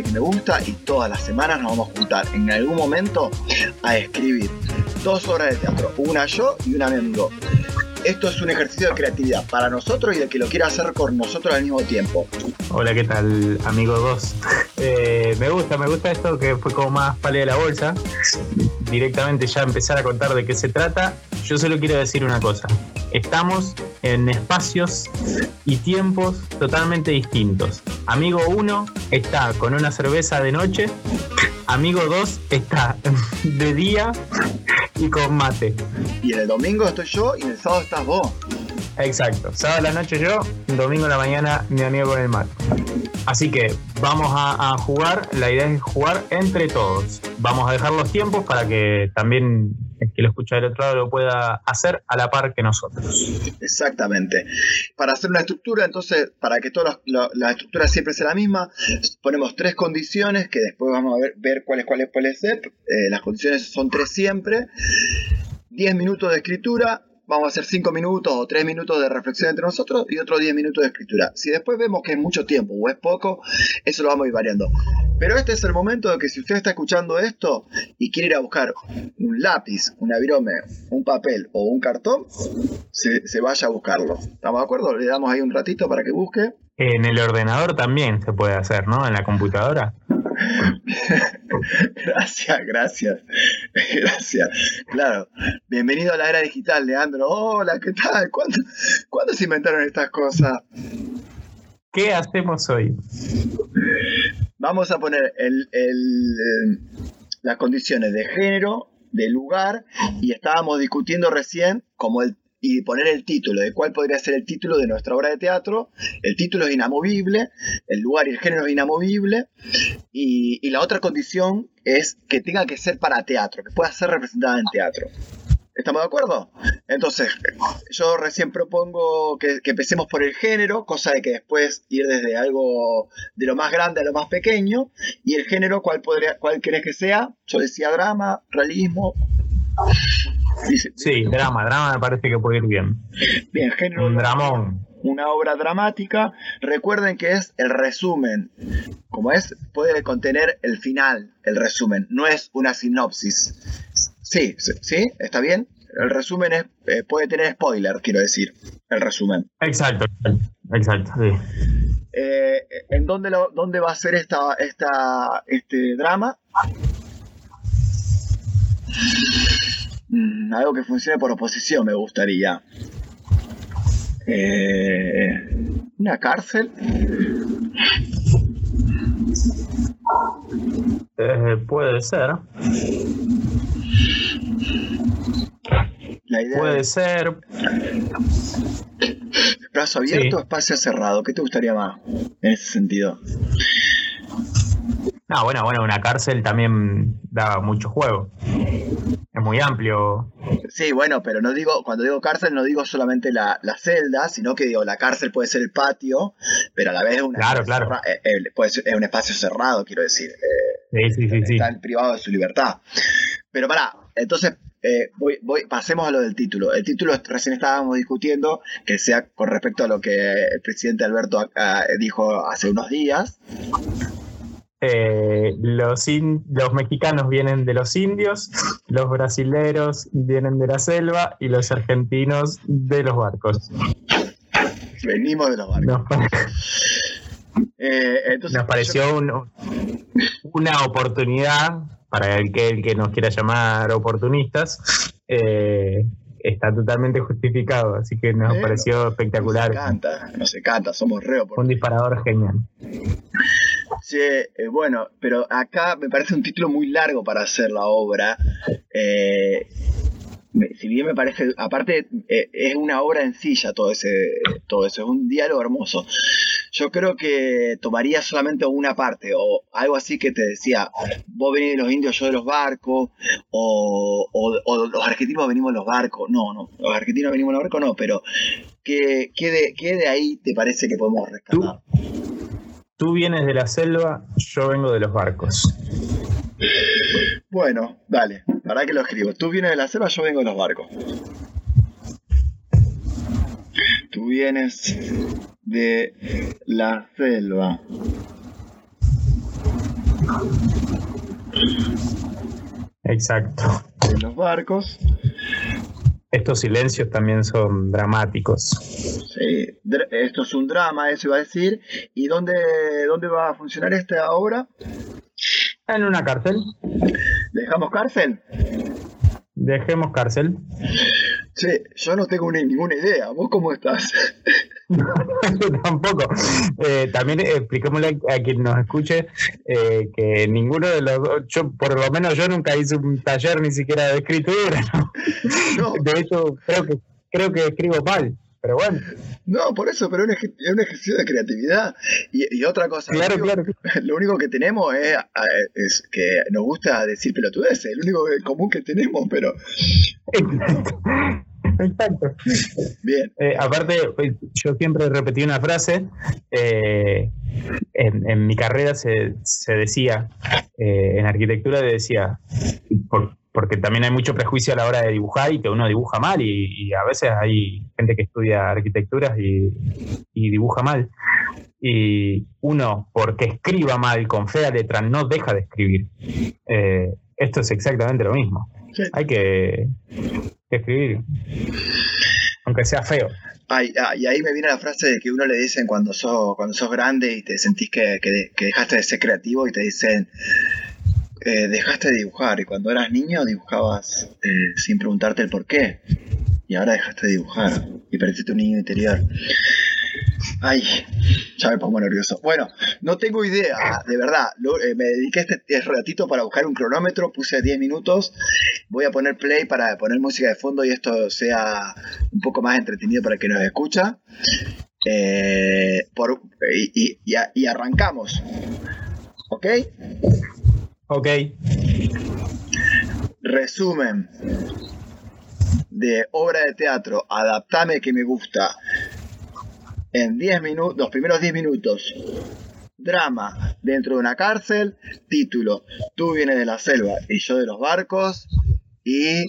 que me gusta y todas las semanas nos vamos a juntar en algún momento a escribir dos obras de teatro, una yo y una mi amigo. Esto es un ejercicio de creatividad para nosotros y de que lo quiera hacer con nosotros al mismo tiempo. Hola, ¿qué tal, amigo 2? Eh, me gusta, me gusta esto que fue como más pale de la bolsa. Directamente ya empezar a contar de qué se trata. Yo solo quiero decir una cosa. Estamos en espacios y tiempos totalmente distintos. Amigo 1 está con una cerveza de noche. Amigo 2 está de día y con mate. Y en el domingo estoy yo y en el sábado estás vos. Exacto. Sábado a la noche yo, domingo a la mañana mi amigo con el mate. Así que vamos a, a, jugar. La idea es jugar entre todos. Vamos a dejar los tiempos para que también el que lo escucha del otro lado lo pueda hacer a la par que nosotros. Exactamente. Para hacer una estructura, entonces, para que toda la, la, estructura siempre sea la misma, ponemos tres condiciones que después vamos a ver, ver cuáles cuáles pueden ser. Eh, las condiciones son tres siempre. 10 minutos de escritura, vamos a hacer 5 minutos o 3 minutos de reflexión entre nosotros y otros 10 minutos de escritura. Si después vemos que es mucho tiempo o es poco, eso lo vamos a ir variando. Pero este es el momento de que si usted está escuchando esto y quiere ir a buscar un lápiz, una virome, un papel o un cartón, se vaya a buscarlo. ¿Estamos de acuerdo? Le damos ahí un ratito para que busque. En el ordenador también se puede hacer, ¿no? En la computadora. gracias, gracias, gracias. Claro, bienvenido a la era digital, Leandro. Hola, ¿qué tal? ¿Cuándo, ¿cuándo se inventaron estas cosas? ¿Qué hacemos hoy? Vamos a poner el, el, las condiciones de género, de lugar, y estábamos discutiendo recién como el y poner el título de cuál podría ser el título de nuestra obra de teatro. El título es inamovible, el lugar y el género es inamovible, y, y la otra condición es que tenga que ser para teatro, que pueda ser representada en teatro. ¿Estamos de acuerdo? Entonces, yo recién propongo que, que, empecemos por el género, cosa de que después ir desde algo de lo más grande a lo más pequeño. Y el género, ¿cuál, podría, cuál querés que sea? Yo decía drama, realismo. Sí, drama, drama me parece que puede ir bien. Bien, género. Un dramón. Una obra dramática. Recuerden que es el resumen. Como es, puede contener el final, el resumen. No es una sinopsis. Sí, sí, ¿Está bien? El resumen es, eh, puede tener spoiler, quiero decir. El resumen. Exacto, exacto, sí. Eh, ¿En dónde, lo, dónde va a ser esta, esta, este drama? Mm, algo que funcione por oposición me gustaría. Eh, ¿Una cárcel? Eh, puede ser. La idea puede ser. espacio abierto o espacio cerrado. ¿Qué te gustaría más en ese sentido? No, bueno, bueno, una cárcel también da mucho juego. Es muy amplio. Sí, bueno, pero no digo, cuando digo cárcel no digo solamente la, la celda, sino que digo, la cárcel puede ser el patio, pero a la vez es, una claro, claro. Cerra, eh, eh, ser, es un espacio cerrado, quiero decir. Eh, sí, sí, sí, está sí. privado de su libertad. Pero pará, entonces eh, voy, voy, pasemos a lo del título. El título recién estábamos discutiendo que sea con respecto a lo que el presidente Alberto acá dijo hace unos días. Eh, los, in, los mexicanos vienen de los indios, los brasileros vienen de la selva y los argentinos de los barcos. Venimos de los barcos. Nos, eh, entonces, nos pareció yo... un, una oportunidad para el que, el que nos quiera llamar oportunistas. Eh, está totalmente justificado, así que nos Pero, pareció espectacular. Nos encanta, nos encanta, somos re Un disparador genial. Sí, eh, bueno, pero acá me parece un título muy largo para hacer la obra. Eh, si bien me parece, aparte eh, es una obra en silla todo ese, todo eso, es un diálogo hermoso. Yo creo que tomaría solamente una parte, o algo así que te decía, vos venís de los indios, yo de los barcos, o, o, o los argentinos venimos de los barcos. No, no, los argentinos venimos de los barcos, no, pero ¿qué, qué, de, qué de ahí te parece que podemos rescatar? ¿Tú? Tú vienes de la selva, yo vengo de los barcos. Bueno, dale, para que lo escribo. Tú vienes de la selva, yo vengo de los barcos. Tú vienes de la selva. Exacto. De los barcos. Estos silencios también son dramáticos. Sí, esto es un drama, eso iba a decir. ¿Y dónde, dónde va a funcionar esta obra? En una cárcel. ¿Dejamos cárcel? Dejemos cárcel. Sí, yo no tengo ninguna idea. ¿Vos cómo estás? tampoco. Eh, también expliquémosle a quien nos escuche eh, que ninguno de los dos, yo, por lo menos yo nunca hice un taller ni siquiera de escritura. De hecho, creo que, creo que escribo mal. Pero bueno. No, por eso, pero es un ejercicio de creatividad. Y, otra cosa, claro, lo, único, claro. lo único que tenemos es, es, que nos gusta decir pelotudeces, el único común que tenemos, pero... Exacto. Bien. Eh, aparte, pues, yo siempre repetí una frase. Eh, en, mi carrera se, decía, eh, en arquitectura decía, porque también hay mucho prejuicio a la hora de dibujar y que uno dibuja mal y, a veces hay gente que estudia arquitecturas y, dibuja mal. Y uno, porque escriba mal con fea letra, no deja de escribir. esto es exactamente lo mismo. Hay que, escribir, aunque sea feo. Ah, y ahí me viene la frase de que uno le dicen cuando sos, cuando sos grande y te sentís que, dejaste de ser creativo y te dicen, eh, dejaste de dibujar y cuando eras niño dibujabas eh, sin preguntarte el por qué y ahora dejaste de dibujar y pareciste un niño interior. Ay, ya me pongo nervioso. Bueno, no tengo idea, de verdad. Eh, me dediqué este, este, ratito para buscar un cronómetro, puse 10 minutos. Voy a poner play para poner música de fondo y esto sea un poco más entretenido para que nos escucha. Eh, y, y arrancamos. ¿Ok? Ok. Resumen de obra de teatro, Adaptame que me gusta en 10 minutos, los primeros 10 minutos. Drama dentro de una cárcel, título, tú vienes de la selva y yo de los barcos y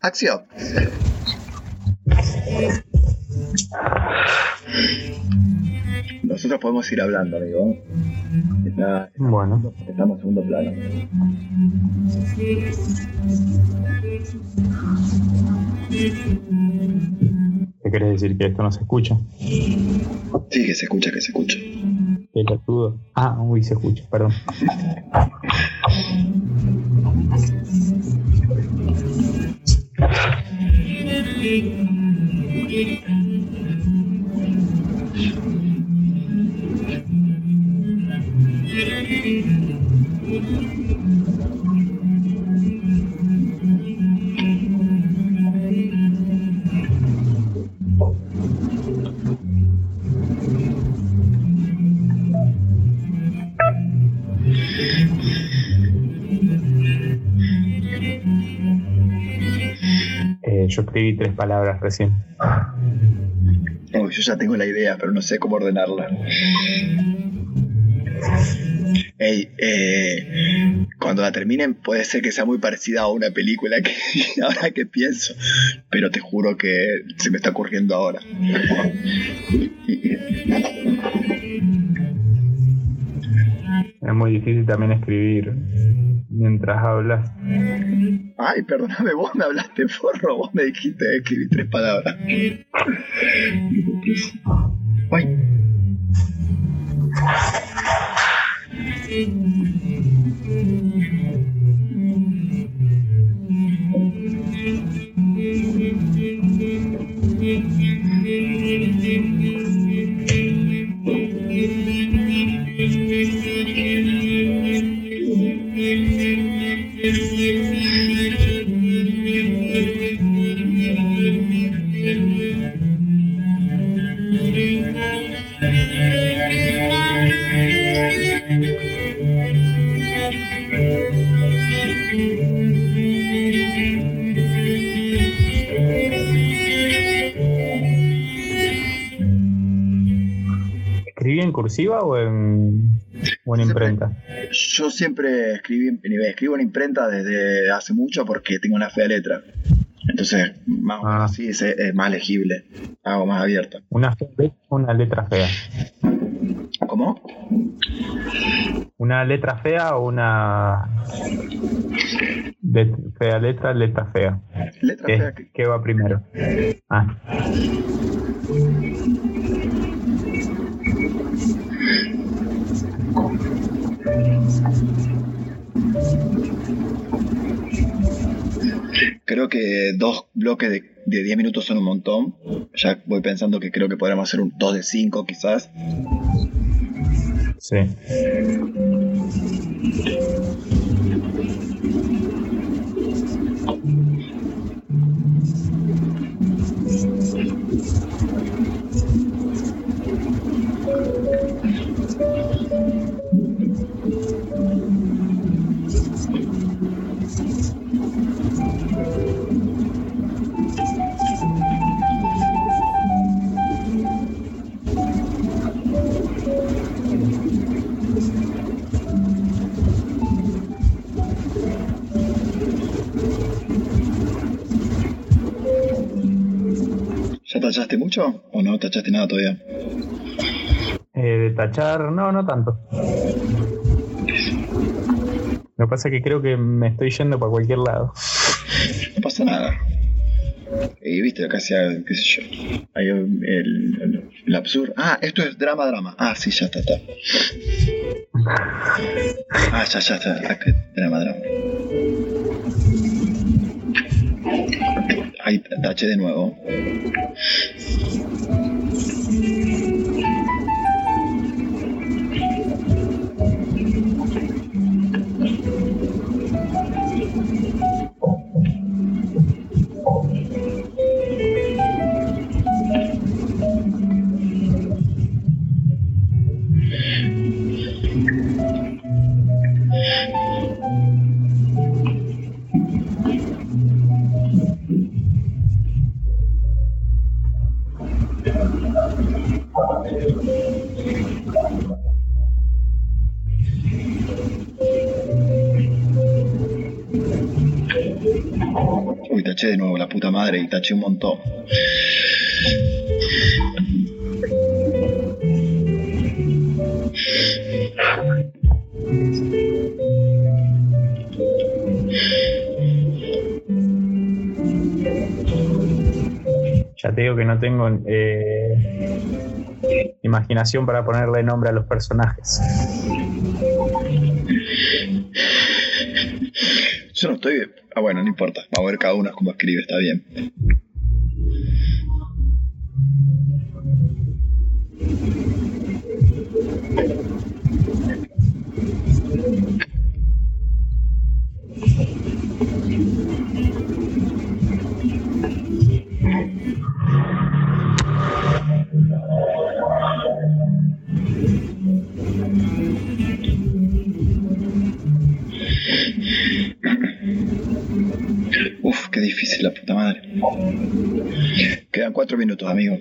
acción. Nosotros podemos ir hablando, amigo. bueno. Estamos en segundo plano. ¿Qué querés decir? ¿Que esto no se escucha? Sí, que se escucha, que se escucha. ¿Qué dudo? Ah, uy, se escucha, perdón. yo escribí tres palabras recién. yo ya tengo la idea, pero no sé cómo ordenarla. Eh, cuando la terminen puede ser que sea muy parecida a una película que ahora que pienso, pero te juro que se me está ocurriendo ahora. Es muy difícil también escribir mientras hablas. Ay, perdóname, vos me hablaste forro, vos me dijiste escribir tres palabras. Ay. Cursiva o en, imprenta? Yo siempre escribí, escribo en imprenta desde hace mucho porque tengo una fea letra. Entonces, más ah. así es, más legible, hago más abierta. Una, una letra fea. ¿Cómo. ¿Una letra fea o una fea letra, letra fea? Letra ¿Qué, fea que- qué va primero? Ah, Creo que dos bloques de, de 10 minutos son un montón. Ya voy pensando que creo que podríamos hacer un 2 de 5 quizás. sí. Tachaste nada todavía? Eh, de tachar, no, no tanto. Lo que pasa es que creo que me estoy yendo para cualquier lado. No pasa nada. Y viste, casi, qué sé yo. Hay el, el, el absurdo. Ah, esto es drama, drama. Ah, sí, ya está, está. Ah, ya, ya está. Que drama, drama. Ahí taché de nuevo. Uy, taché un montón. Ya te digo que no tengo eh, imaginación para ponerle nombre a los personajes. Bueno, no importa. Vamos a ver cada uno cómo escribe, está bien. Cuatro minutos, amigo.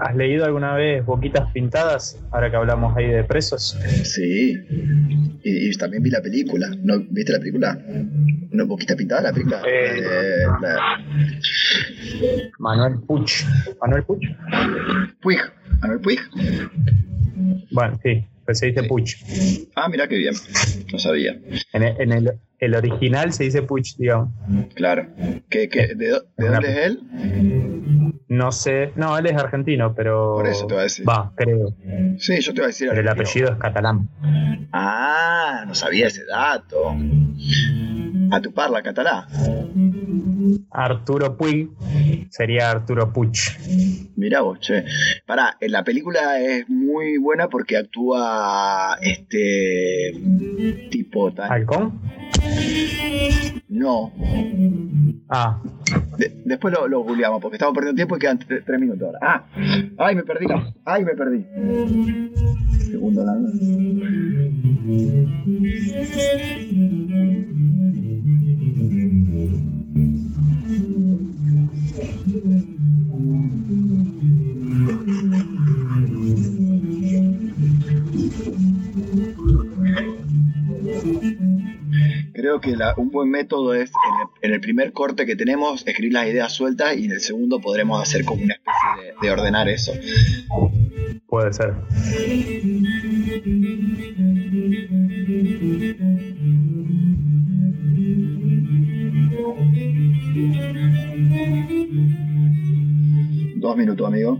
¿Has leído alguna vez Boquitas Pintadas? Ahora que hablamos ahí de presos. Sí. Y, y también vi la película. ¿No viste la película? ¿No poquita pintada la película? Eh. La- Manuel Puch. ¿Manuel Puch? Puig. Manuel Puig. Bueno, sí, pues se dice Sí. Puch. Ah, mira qué bien. No sabía. En el, en el- el original se dice Puch, digamos. Claro. ¿Qué, qué, de, dó- de dónde es él? No sé, no, él es argentino, pero. Por eso te voy a decir. Va, creo. Sí, yo te iba a decir. Pero el apellido es catalán. Ah, no sabía ese dato. A tu parla catalá. Arturo Puig sería Arturo Puch. Mira vos, che. Pará, en la película es muy buena porque actúa este tipo tan. ¿Halcón? No. Ah, De- después lo, lo googleamos porque estamos perdiendo tiempo y quedan tre- tres minutos ahora. Ah, ay, me perdí. Ay, me perdí. Segundo lado. Creo que la- un buen método es en el, en el primer corte que tenemos escribir las ideas sueltas y en el segundo podremos hacer como una especie de, de ordenar eso. Puede ser. Dos minutos, amigo.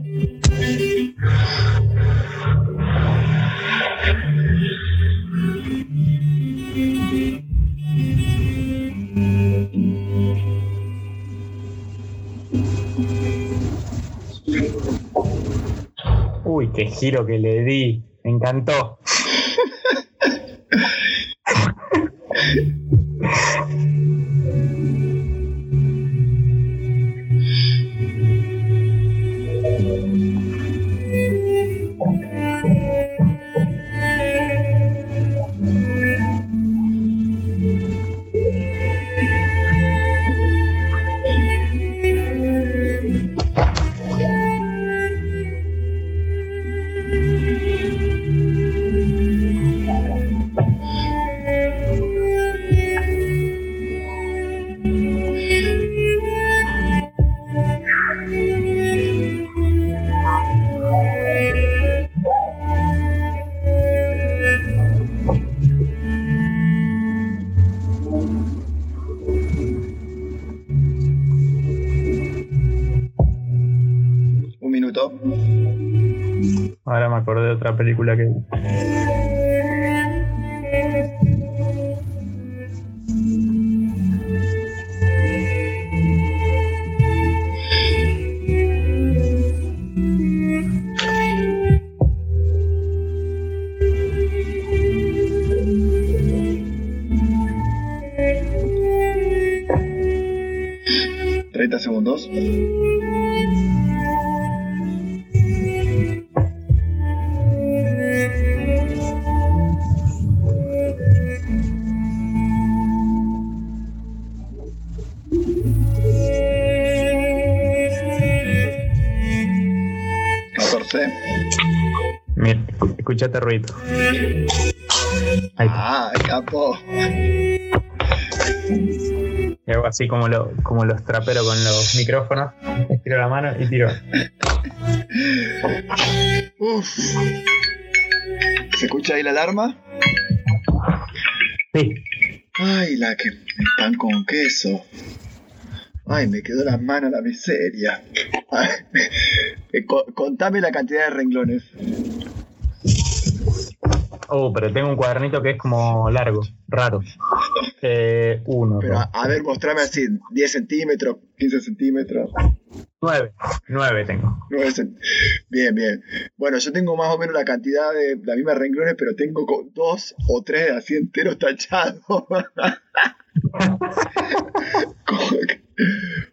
Qué giro que le di. Me encantó. Mira, escuchate ruido. Ahí está. Ah, capo. Hago así como, lo, como los traperos con los micrófonos. Estiro la mano y tiro. Uf. ¿Se escucha ahí la alarma? Sí. Ay, la que pan con queso. Ay, me quedó la mano la miseria. Ay, co- contame la cantidad de renglones. Oh, pero tengo un cuadernito que es como largo, raro. Eh, uno, Pero a, a ver, mostrame así, 10 centímetros, 15 centímetros, nueve. Nueve tengo. 9 centímetros. Bien, bien. Bueno, yo tengo más o menos la cantidad de la misma renglones, pero tengo co- dos o tres así enteros tachados.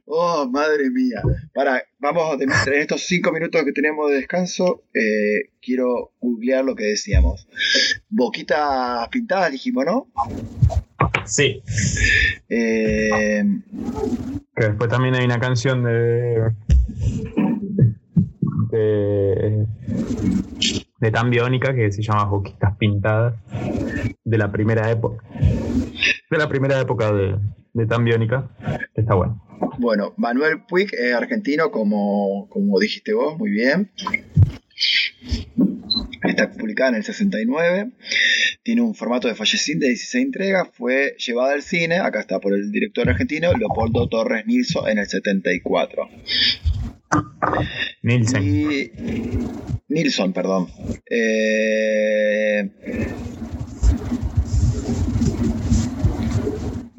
Oh, madre mía. Para, vamos en estos cinco minutos que tenemos de descanso, eh, quiero googlear lo que decíamos. Boquitas pintadas, dijimos, ¿no? Sí. Eh, Que después también hay una canción de. de. de tan biónica que se llama Boquitas Pintadas. De la primera época. De la primera época de, de tan biónica. Está bueno. Bueno, Manuel Puig es argentino, como, como dijiste vos, muy bien. Está publicada en el 69. Tiene un formato de fallecín de 16 entregas. Fue llevada al cine, acá está por el director argentino, Leopoldo Torres Nilsson, en el 74. Nielsen. Y. Nilsson, perdón. Eh,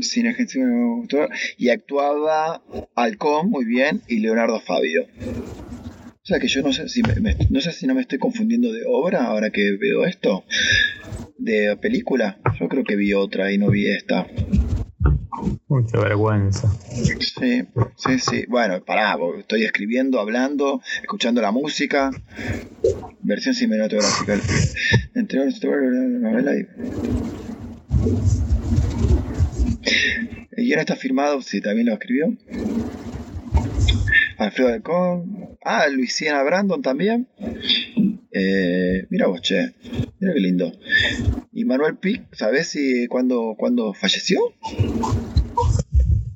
Cine argentino autor, y actuaba Alcón muy bien y Leonardo Fabio. O sea que yo no sé si me- me- no sé si no me estoy confundiendo de obra ahora que veo esto. De película. Yo creo que vi otra y no vi esta. Mucha vergüenza. Sí, sí, sí. Bueno, pará, estoy escribiendo, hablando, escuchando la música. Versión cinematográfica. Entre la novela y. El guion está firmado, sí, también lo escribió. Alfredo Alcón. Ah, Luisiana Brandon también. Eh, mira vos, che. Mira qué lindo. Y Manuel Pic, ¿sabés si cuándo, cuándo falleció?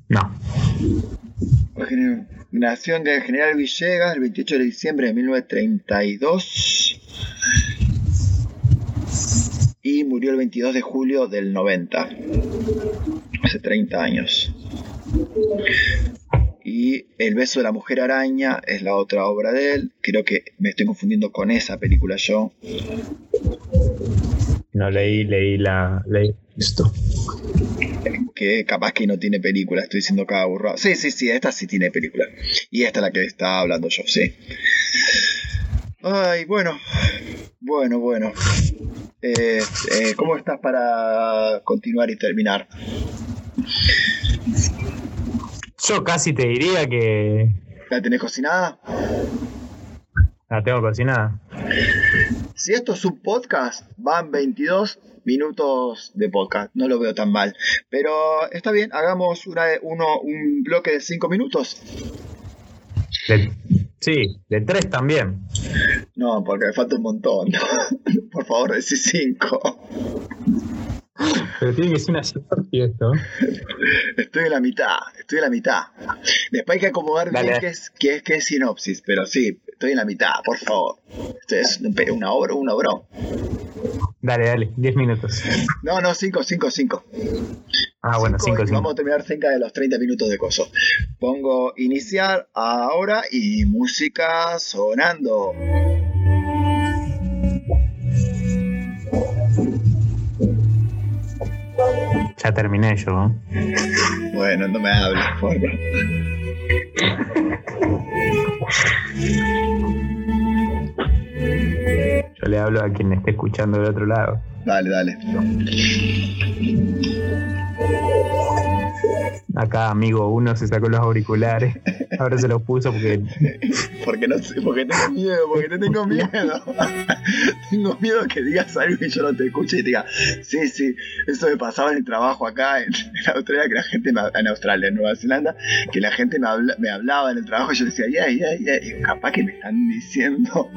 No. Nació en General Villegas el 28 de diciembre de 1932 y murió el 22 de julio del 90, hace 30 años. Y El beso de la mujer araña es la otra obra de él. Creo que me estoy confundiendo con esa película yo. No leí, leí la. Leí esto. Que capaz que no tiene película, estoy diciendo cada burro. Sí, sí, sí, esta sí tiene película. Y esta es la que estaba hablando yo, sí. Ay, bueno. Bueno, bueno. Eh, eh, ¿Cómo estás para continuar y terminar? Yo casi te diría que. ¿La tenés cocinada? La tengo cocinada. Si esto es un podcast, van 22 minutos de podcast. No lo veo tan mal. Pero está bien, hagamos una, uno, un bloque de 5 minutos. Sí, de tres también. No, porque me falta un montón. Por favor, decí 5. Pero tiene que ser una sinopsis esto. Estoy en la mitad, estoy en la mitad. Después hay que acomodar bien qué es, qué, es, qué es sinopsis, pero sí, estoy en la mitad, por favor. Esto es un- una obra, una obra. Dale, dale, 10 minutos. No, no, 5, 5, 5. Ah, bueno, 5, y 5. Vamos a terminar cerca de los 30 minutos de coso. Pongo iniciar ahora y música sonando. Ya terminé yo. Bueno, no me hables, por favor. Yo le hablo a quien esté escuchando del otro lado. Dale, dale. Acá, amigo, uno se sacó los auriculares. Ahora se los puso porque Porque no sé, porque tengo miedo, porque te tengo miedo. Tengo miedo que digas algo y yo no te escuche y te diga, sí, sí, eso me pasaba en el trabajo acá en, Australia, que la gente me, en Australia, en Nueva Zelanda, que la gente me, habla- me hablaba en el trabajo y yo decía, yeah, yeah, yeah, y capaz que me están diciendo.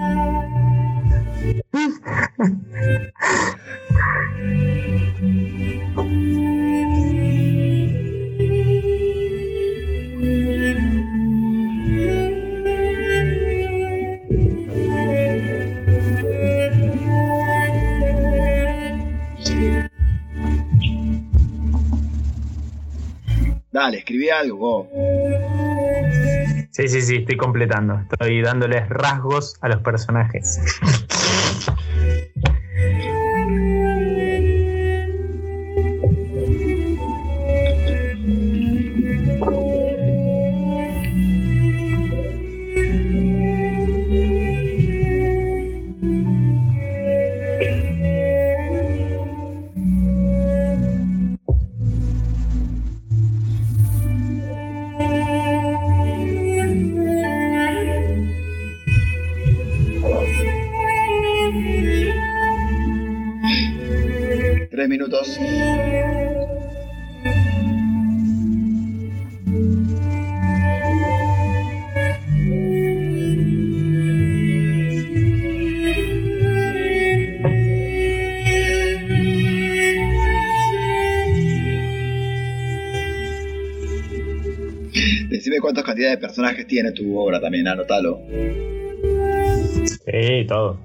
Dale, escribí algo. vos. Sí, sí, sí, estoy completando. Estoy dándoles rasgos a los personajes. Cantidades de personajes tiene tu obra también, anótalo. Sí, todo.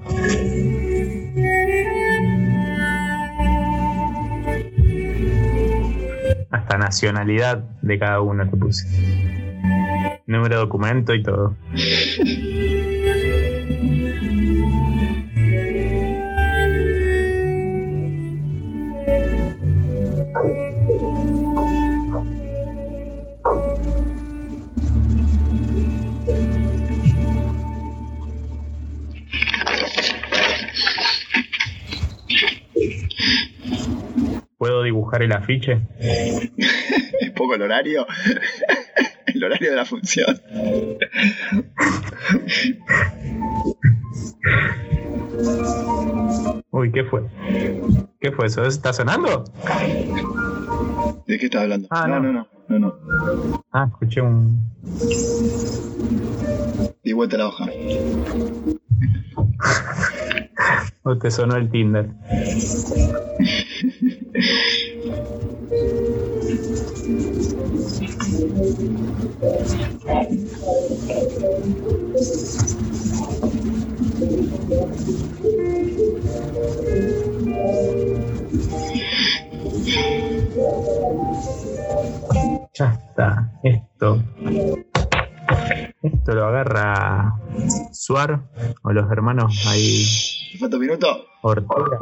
Hasta nacionalidad de cada uno te puse. Número de documento y todo. ¿Puedo dibujar el afiche? Es poco el horario. el horario de la función. Uy, ¿qué fue? ¿Qué fue eso? ¿Está sonando? ¿De qué estás hablando? Ah, no, no. no, no, no. Ah, escuché un. Di vuelta la hoja. o te sonó el Tinder. Ya está, esto. Esto lo agarra Suar o los hermanos ahí. Falta un minuto. Ortega.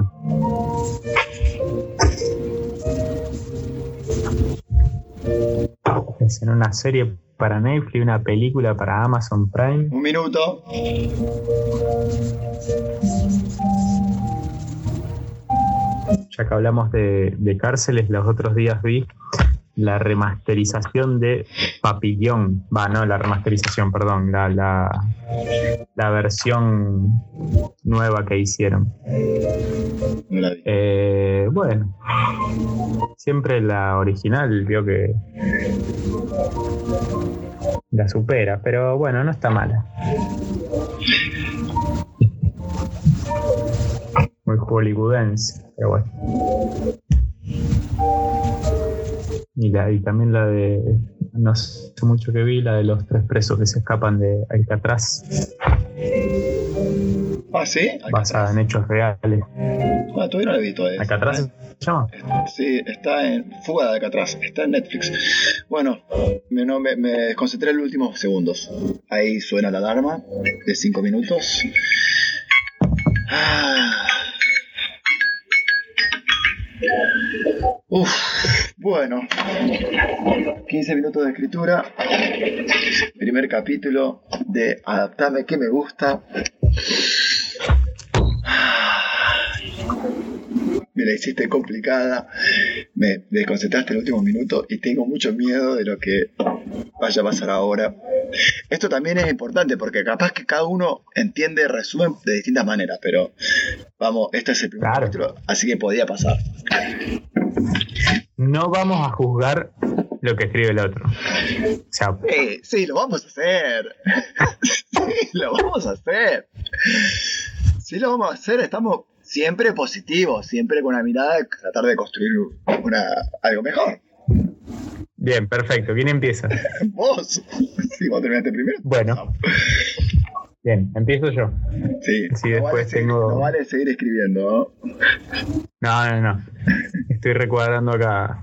En una serie para Netflix, una película para Amazon Prime. Un minuto. Ya que hablamos de, de cárceles, los otros días vi la remasterización de Papillón. Va, no, la remasterización, perdón, la, la, la versión nueva que hicieron. Eh, bueno, siempre la original vio que la supera, pero bueno, no está mala. Muy hollywoodense, pero bueno. Y, la, y también la de, no hace mucho que vi, la de los tres presos que se escapan de Alcatraz, Ah, ¿sí? basada en hechos reales. Ah, todavía no la vi todavía. ¿Alcatraz se llama? Sí, está en Fuga de Alcatraz, está en Netflix. Bueno, me, no, me, me desconcentré en los últimos segundos. Ahí suena la alarma de 5 minutos. Ah. Uf, bueno, 15 minutos de escritura. Primer capítulo de Adaptame que me gusta. me la hiciste complicada, me desconcentraste en el último minuto y tengo mucho miedo de lo que vaya a pasar ahora. Esto también es importante porque capaz que cada uno entiende resumen de distintas maneras, pero vamos, este es el primer Claro. capítulo, así que podía pasar. No vamos a juzgar lo que escribe el otro. O sea, Sí, sí, lo vamos a hacer. sí, lo vamos a hacer. Sí, lo vamos a hacer. Estamos siempre positivos, siempre con la mirada de tratar de construir una, algo mejor. bien, perfecto. ¿Quién empieza? Vos. Sí, vos terminaste primero. Bueno. Bien, empiezo yo. Sí, Sí, no, después vale seguir, tengo- no vale seguir escribiendo. ¿no? No, no, no. Estoy recordando acá.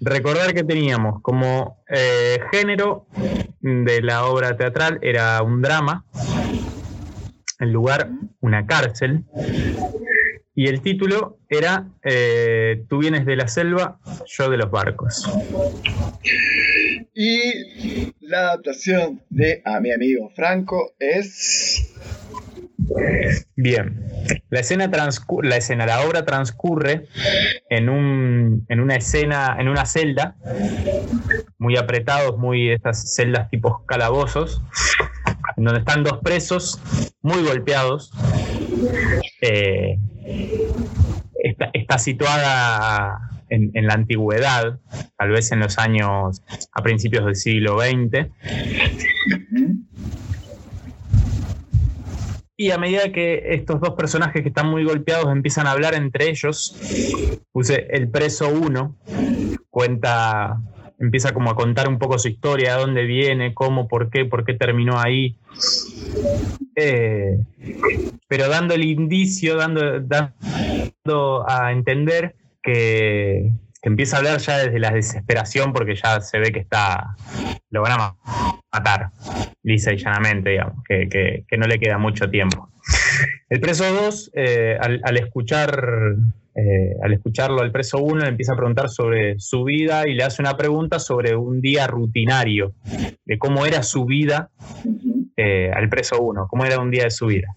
Recordar que teníamos como eh, género de la obra teatral era un drama, el lugar una cárcel, y el título era eh, Tú vienes de la selva, yo de los barcos. Y la adaptación de a mi amigo Franco es. Bien, la escena, la escena, la obra transcurre en, un, en una escena, en una celda, muy apretados, muy estas celdas tipo calabozos, en donde están dos presos muy golpeados. Eh, está, está situada en, la antigüedad, tal vez en los años a principios del siglo XX. Y a medida que estos dos personajes que están muy golpeados empiezan a hablar entre ellos, puse el preso 1, cuenta, empieza como a contar un poco su historia, de dónde viene, cómo, por qué, por qué terminó ahí. Eh, pero dando el indicio, dando, dando a entender que, que empieza a hablar ya desde la desesperación porque ya se ve que está, lo van a ma- matar, lisa y llanamente, digamos, que, que- que no le queda mucho tiempo. El preso 2, eh, al, al escuchar, eh, al escucharlo al preso 1, le empieza a preguntar sobre su vida y le hace una pregunta sobre un día rutinario, de cómo era su vida eh, al preso 1, cómo era un día de su vida.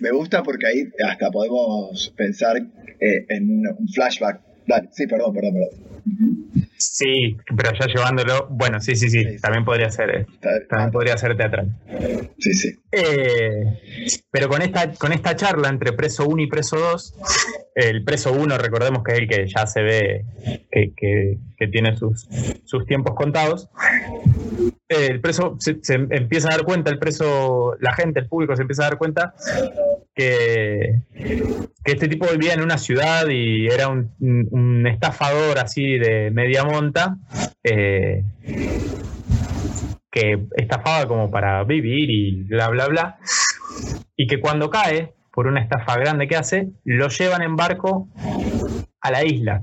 Me, me gusta porque ahí hasta podemos pensar en un flashback. Dale, sí, perdón, perdón, perdón. Sí, pero ya llevándolo, bueno, sí, sí, sí, también podría ser, eh, también podría ser teatral. Sí, sí. Eh, pero con esta, con esta charla entre preso 1 y preso 2, el preso 1, recordemos que es el que ya se ve que, que- que tiene sus, sus tiempos contados. El preso se, se empieza a dar cuenta, el preso, la gente, el público se empieza a dar cuenta que, que este tipo vivía en una ciudad y era un, un- un estafador así de media monta. eh, que estafaba como para vivir y bla, bla, bla. Y que cuando cae, por una estafa grande que hace, lo llevan en barco a la isla.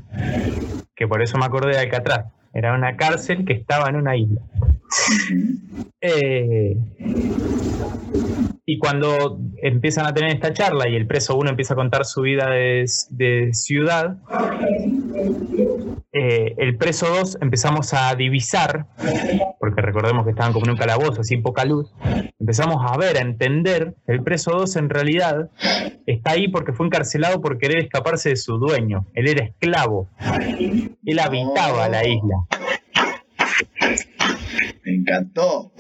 Que por eso me acordé de Alcatraz. Era una cárcel que estaba en una isla. Eh, y cuando empiezan a tener esta charla y el preso uno empieza a contar su vida de, ciudad, eh, el preso 2 empezamos a divisar, porque recordemos que estaban como en un calabozo, así poca luz, empezamos a ver, a entender, el preso 2 en realidad está ahí porque fue encarcelado por querer escaparse de su dueño, él era esclavo, él habitaba la isla. Me encantó.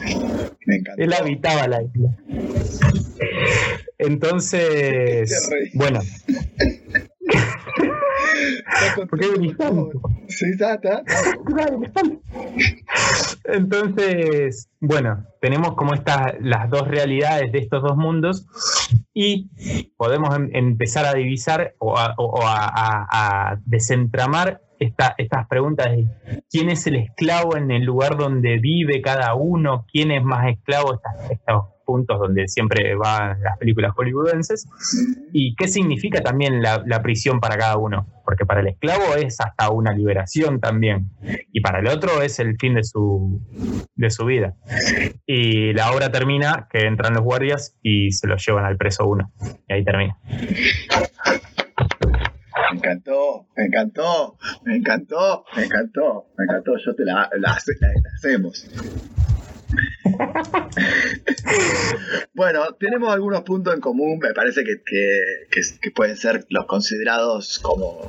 Me encantó. Él habitaba la isla. Entonces, bueno. ¿Por qué Sí, está, está. Entonces, bueno, tenemos como estas las dos realidades de estos dos mundos y podemos em, empezar a divisar o a desentramar estas preguntas de quién es el esclavo en el lugar donde vive cada uno, quién es más esclavo, estos puntos donde siempre van las películas hollywoodenses, y qué significa también la, prisión para cada uno, porque para el esclavo es hasta una liberación también, y para el otro es el fin de su, de su vida. Y la obra termina que entran los guardias y se los llevan al preso uno, y ahí termina. Me encantó, me encantó, me encantó, me encantó, me encantó. Yo te la, la, hacemos. bueno, tenemos algunos puntos en común, me parece que, que, pueden ser los considerados como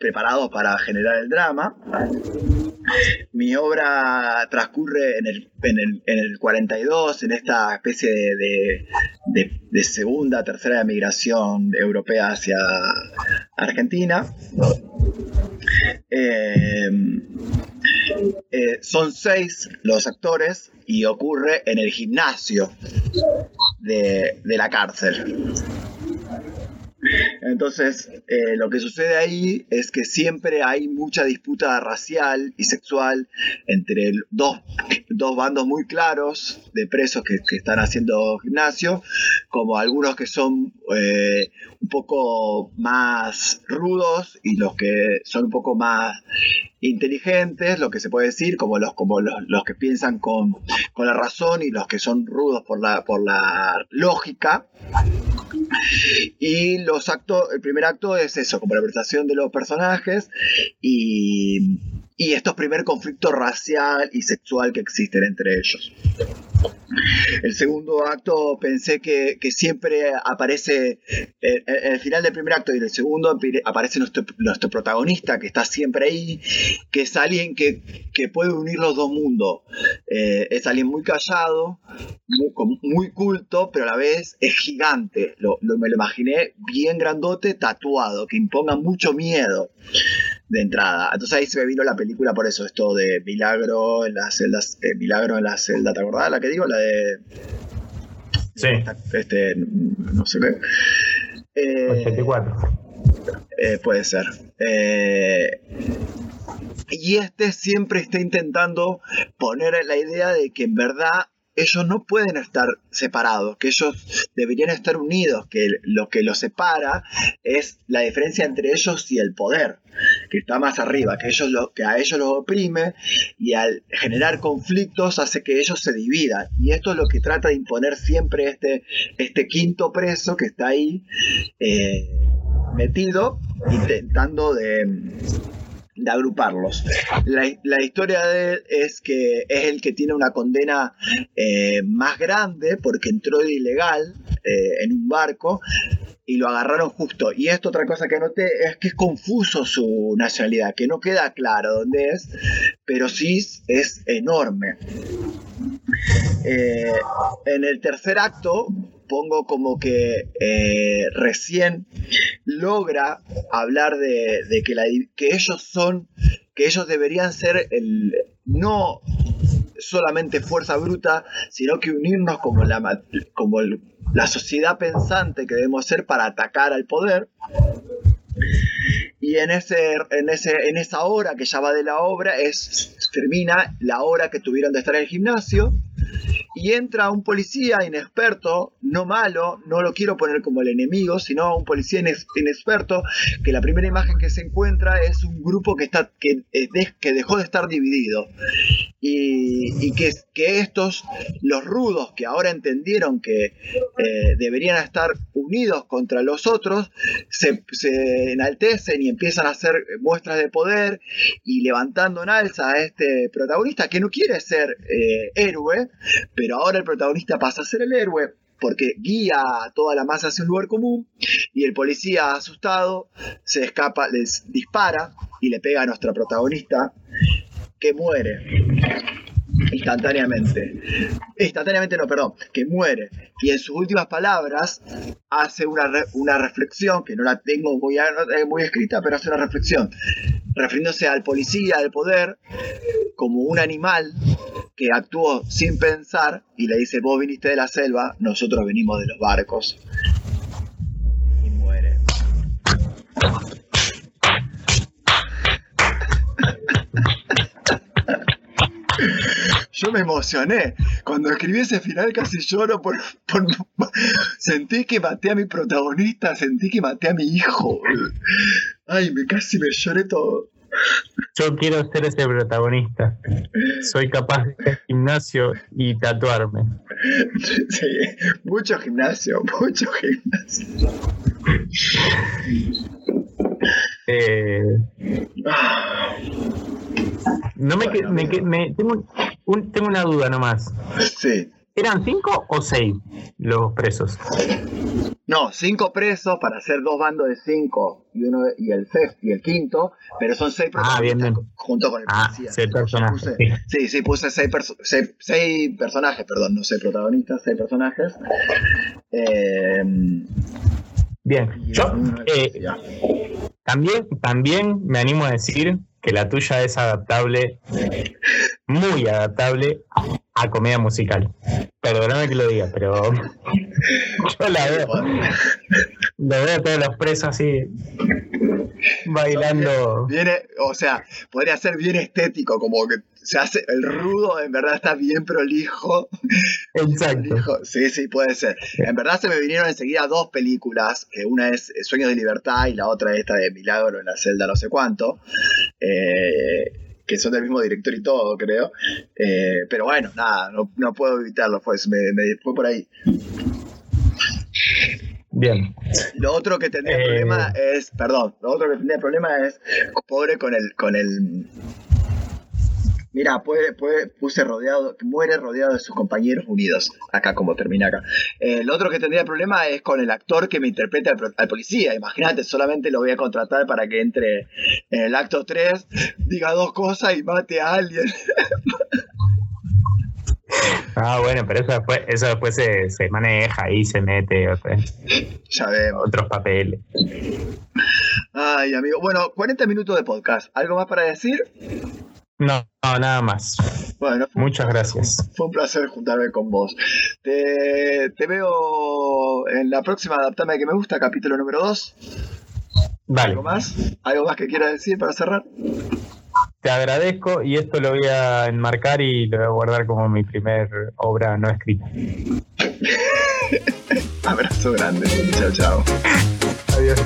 preparados para generar el drama. Mi obra transcurre en el, en el, en el 42, en esta especie de, de, segunda, tercera migración europea hacia Argentina. Eh, eh, son seis los actores y ocurre en el gimnasio de, de la cárcel. Entonces, eh, lo que sucede ahí es que siempre hay mucha disputa racial y sexual entre dos, bandos muy claros de presos que, están haciendo gimnasio, como algunos que son eh, un poco más rudos y los que son un poco más inteligentes, lo que se puede decir, como los, como los, que piensan con, con, la razón y los que son rudos por la, por la lógica. Y los actos, el primer acto es eso, como la presentación de los personajes y, y estos primer conflictos racial y sexual que existen entre ellos. El segundo acto pensé que, siempre aparece, en el final del primer acto y el segundo aparece nuestro, protagonista que está siempre ahí, que es alguien que, puede unir los dos mundos. Eh, es alguien muy callado, muy, culto, pero a la vez es gigante. Lo, me lo imaginé bien grandote, tatuado, que imponga mucho miedo de entrada. Entonces ahí se me vino la película por eso, esto de Milagro en las celdas, eh, Milagro en la celda, ¿te acordás la que digo? La de... Sí. Este, no sé qué. Eh, 84. Eh, puede ser. Eh, y este siempre está intentando poner la idea de que en verdad ellos no pueden estar separados, que ellos deberían estar unidos, que lo que los separa es la diferencia entre ellos y el poder, que está más arriba, que, ellos lo, que a ellos los oprime y al generar conflictos hace que ellos se dividan. Y esto es lo que trata de imponer siempre este, este quinto preso que está ahí eh, metido, intentando de de agruparlos. La, historia de él es que es el que tiene una condena eh, más grande porque entró de ilegal eh, en un barco y lo agarraron justo. Y esto otra cosa que noté es que es confuso su nacionalidad, que no queda claro dónde es, pero sí es enorme. Eh, en el tercer acto pongo como que eh, recién logra hablar de, que, ellos son, que ellos deberían ser el, no solamente fuerza bruta, sino que unirnos como la, como la sociedad pensante que debemos ser para atacar al poder. Y en, ese, en, ese, en esa hora que ya va de la obra, es, termina la hora que tuvieron de estar en el gimnasio y entra un policía inexperto, no malo, no lo quiero poner como el enemigo, sino un policía inexperto, que la primera imagen que se encuentra es un grupo que, está, que, eh, dejó de estar dividido. Y, que, estos, los rudos que ahora entendieron que eh, deberían estar unidos contra los otros, se, se, enaltecen y empiezan a hacer muestras de poder y levantando en alza a este protagonista que no quiere ser eh, héroe, pero ahora el protagonista pasa a ser el héroe porque guía a toda la masa hacia un lugar común y el policía asustado se escapa, les dispara y le pega a nuestra protagonista que muere instantáneamente. Instantáneamente no, perdón, que muere. Y en sus últimas palabras hace una, reflexión, que no la tengo muy, muy escrita, pero hace una reflexión, refiriéndose al policía del poder como un animal que actuó sin pensar y le dice, vos viniste de la selva, nosotros venimos de los barcos. Y muere. Yo me emocioné. Cuando escribí ese final casi lloro por, Sentí que maté a mi protagonista, sentí que maté a mi hijo. Ay, me casi me lloré todo. Yo quiero ser ese protagonista. Soy capaz de ir gimnasio y tatuarme. Sí, mucho gimnasio, mucho gimnasio. Eh, no me, me, tengo, tengo una duda nomás. Sí. ¿Eran cinco o seis los presos? No, cinco presos para hacer dos bandos de cinco y uno y el sexto y el quinto, pero son seis personas ah, bien, junto con el ah, Seis personajes. sí. sí, puse seis, seis, personajes, perdón, no seis protagonistas, seis personajes. Eh, bien, yo eh, también, también me animo a decir que la tuya es adaptable, muy adaptable a comedia musical. Perdóname que lo diga, pero yo la veo. Lo veo a todos los presos así bailando. Viene, o sea, podría ser bien estético, como que se hace el rudo, en verdad está bien prolijo. Exacto. Sí, sí, puede ser. En verdad se me vinieron enseguida dos películas, que una es Sueños de Libertad y la otra esta de Milagro en la celda no sé cuánto. Eh, que son del mismo director y todo, creo. Eh, pero bueno, nada, no, puedo evitarlo, pues me, fue por ahí. Bien. Lo otro que tendría eh, problema es, perdón, lo otro que tendría problema es pobre con el, con el Mira, puede, puede, puse rodeado, muere rodeado de sus compañeros unidos. Acá como termina acá. el otro que tendría problema es con el actor que me interpreta al, policía. Imagínate, solamente lo voy a contratar para que entre en el acto 3, diga dos cosas y mate a alguien. Ah, bueno, pero eso después, eso después se, se maneja y se mete ya vemos. otros papeles. Ay, amigo. Bueno, 40 minutos de podcast. ¿Algo más para decir? No, nada más. Bueno, muchas gracias. Fue un placer juntarme con vos. Te, veo en la próxima Adaptame que me gusta, capítulo número 2. Vale. ¿Algo más? ¿Algo más que quieras decir para cerrar? Te agradezco y esto lo voy a enmarcar y lo voy a guardar como mi primer obra no escrita. Abrazo grande. Chao, chao. Adiós.